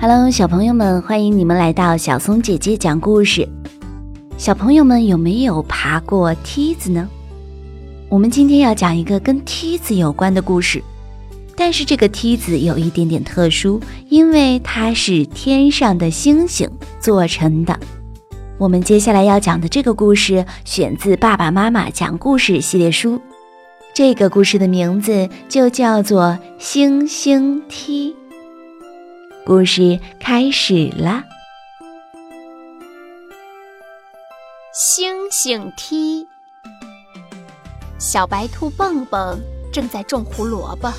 Hello，小朋友们，欢迎你们来到小松姐姐讲故事。小朋友们有没有爬过梯子呢？我们今天要讲一个跟梯子有关的故事，但是这个梯子有一点点特殊，因为它是天上的星星做成的。我们接下来要讲的这个故事选自《爸爸妈妈讲故事》系列书，这个故事的名字就叫做《星星梯》。故事开始了。星星梯，小白兔蹦蹦正在种胡萝卜，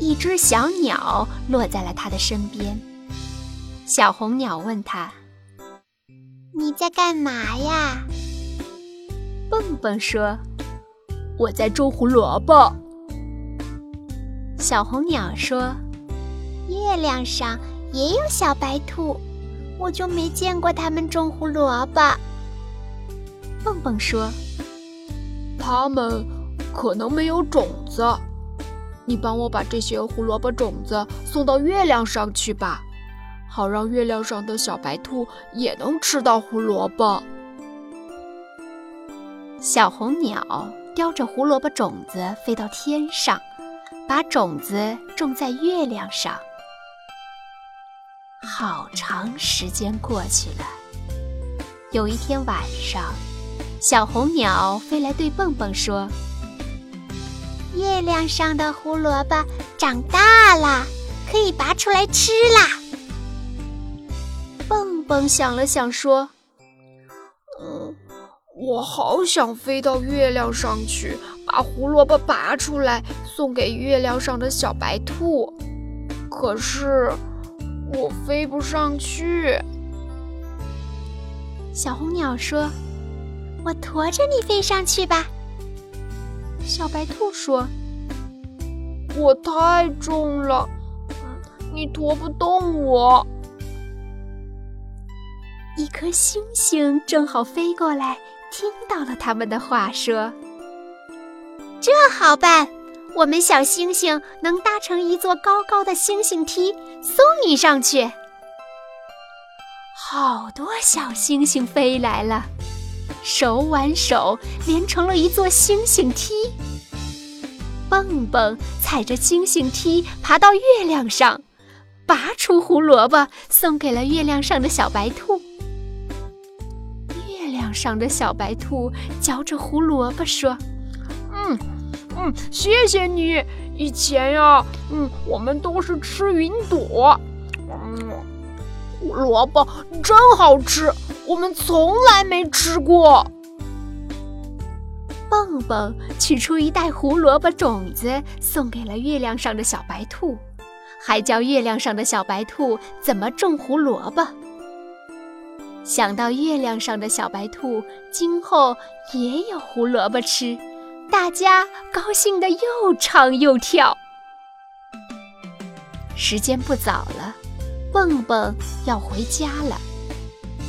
一只小鸟落在了它的身边。小红鸟问他：“你在干嘛呀？”蹦蹦说：“我在种胡萝卜。”小红鸟说。月亮上也有小白兔，我就没见过它们种胡萝卜。蹦蹦说：“它们可能没有种子，你帮我把这些胡萝卜种子送到月亮上去吧，好让月亮上的小白兔也能吃到胡萝卜。”小红鸟叼着胡萝卜种子飞到天上，把种子种在月亮上。好长时间过去了。有一天晚上，小红鸟飞来对蹦蹦说：“月亮上的胡萝卜长大了，可以拔出来吃啦。”蹦蹦想了想说：“嗯，我好想飞到月亮上去，把胡萝卜拔出来送给月亮上的小白兔。可是……”我飞不上去。小红鸟说：“我驮着你飞上去吧。”小白兔说：“我太重了，你驮不动我。”一颗星星正好飞过来，听到了他们的话，说：“这好办。”我们小星星能搭成一座高高的星星梯，送你上去。好多小星星飞来了，手挽手连成了一座星星梯。蹦蹦踩着星星梯爬到月亮上，拔出胡萝卜送给了月亮上的小白兔。上的小白兔嚼着胡萝卜说：“嗯。”嗯，谢谢你。以前呀，嗯，我们都是吃云朵。嗯，胡萝卜真好吃，我们从来没吃过。蹦蹦取出一袋胡萝卜种子，送给了月亮上的小白兔，还教月亮上的小白兔怎么种胡萝卜。想到月亮上的小白兔今后也有胡萝卜吃。大家高兴的又唱又跳。时间不早了，蹦蹦要回家了。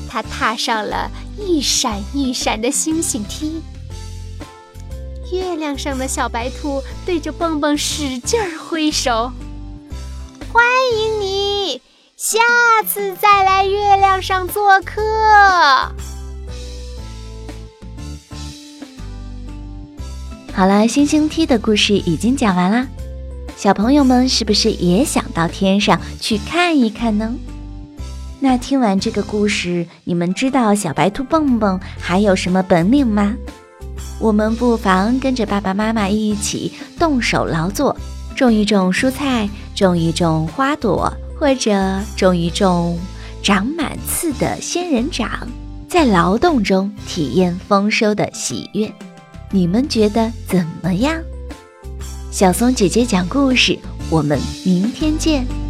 他踏上了一闪一闪的星星梯。月亮上的小白兔对着蹦蹦使劲儿挥手，欢迎你，下次再来月亮上做客。好了，星星梯的故事已经讲完啦，小朋友们是不是也想到天上去看一看呢？那听完这个故事，你们知道小白兔蹦蹦还有什么本领吗？我们不妨跟着爸爸妈妈一起动手劳作，种一种蔬菜，种一种花朵，或者种一种长满刺的仙人掌，在劳动中体验丰收的喜悦。你们觉得怎么样？小松姐姐讲故事，我们明天见。